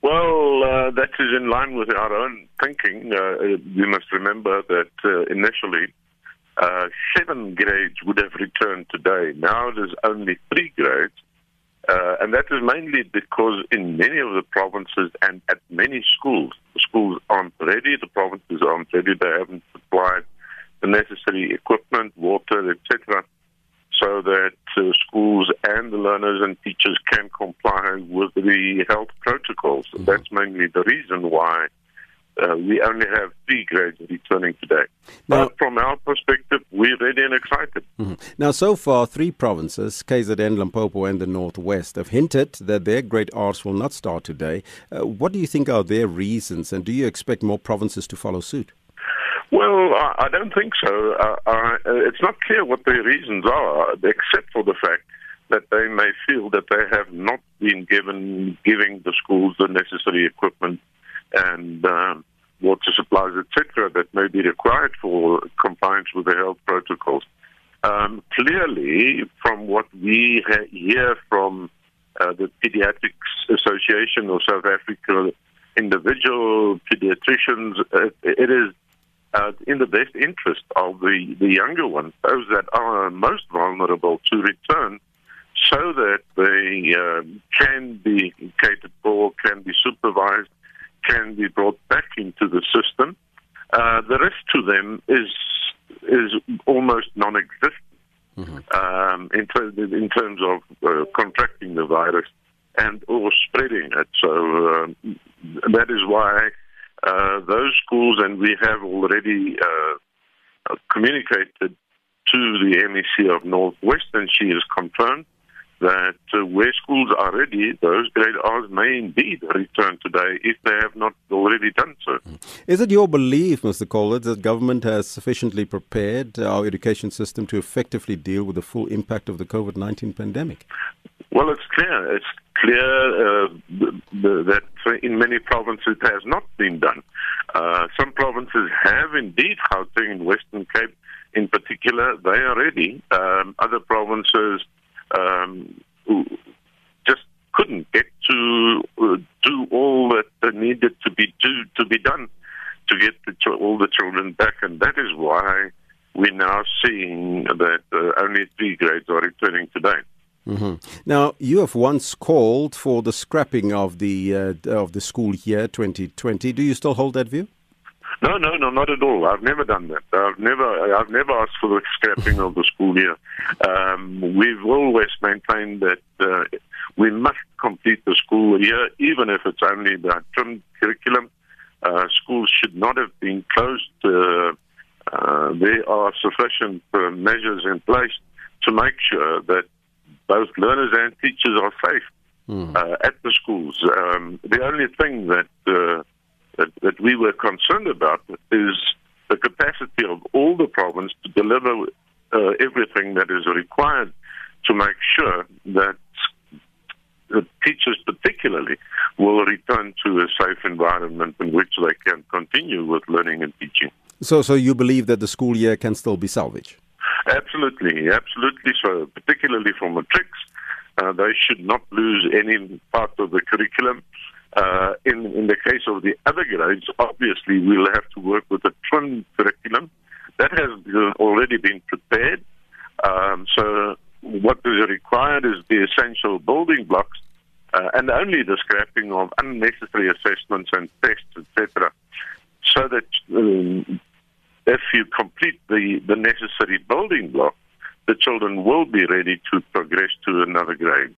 Well, uh, that is in line with our own thinking. Uh, you must remember that uh, initially uh, seven grades would have returned today. Now there's only three grades. Uh, and that is mainly because in many of the provinces and at many schools, the schools aren't ready, the provinces aren't ready, they haven't supplied the necessary equipment, water, etc so that uh, schools and the learners and teachers can comply with the health protocols. Mm-hmm. That's mainly the reason why uh, we only have three grades returning today. Now, but from our perspective, we're ready and excited. Mm-hmm. Now, so far, three provinces, KZN, Limpopo, and the Northwest, have hinted that their grade R's will not start today. Uh, what do you think are their reasons, and do you expect more provinces to follow suit? Well, I don't think so. Uh, uh, it's not clear what their reasons are, except for the fact that they may feel that they have not been given giving the schools the necessary equipment and um, water supplies, etc., that may be required for compliance with the health protocols. Um, clearly, from what we hear from uh, the Pediatrics Association of South Africa, individual pediatricians, it is uh, in the best interest of the, the younger ones, those that are most vulnerable, to return so that they uh, can be catered for, can be supervised, can be brought back into the system. Uh, the risk to them is is almost non-existent mm-hmm. um, in, ter- in, terms of uh, contracting the virus and or spreading it. So um, that is why uh, those schools, and we have already uh, communicated to the MEC of Northwest, and she has confirmed that uh, where schools are ready, those grade R's may indeed return today if they have not already done so. Is it your belief, Mr. Colditz, that government has sufficiently prepared our education system to effectively deal with the full impact of the COVID 19 pandemic? Well, it's clear. It's clear uh, that in many provinces it has not been done. Uh, some provinces have indeed, Gauteng and Western Cape in particular, they are ready. Um, other provinces um, just couldn't get to uh, do all that needed to be do, to be done to get the, all the children back, and that is why we're now seeing that uh, only three grades are returning today. Mm-hmm. Now, you have once called for the scrapping of the uh, of the school year 2020. Do you still hold that view? No, no, no, not at all. I've never done that. I've never, I've never asked for the scrapping of the school year. Um, we've always maintained that uh, we must complete the school year, even if it's only the trimmed curriculum. Uh, schools should not have been closed. Uh, uh there are sufficient uh, measures in place to make sure that both learners and teachers are safe mm. uh, at the schools. Um, the only thing that, uh, that, that we were concerned about is the capacity of all the province to deliver uh, everything that is required to make sure that the teachers particularly will return to a safe environment in which they can continue with learning and teaching. So, so you believe that the school year can still be salvaged? Absolutely, absolutely. So, particularly for matrics, uh, they should not lose any part of the curriculum. Uh, in in the case of the other grades, obviously we'll have to work with a twin curriculum that has already been prepared. Um, so, what is required is the essential building blocks, uh, and only the scrapping of unnecessary assessments and tests, etc., so that um, if you complete the, the necessary building block, the children will be ready to progress to another grade.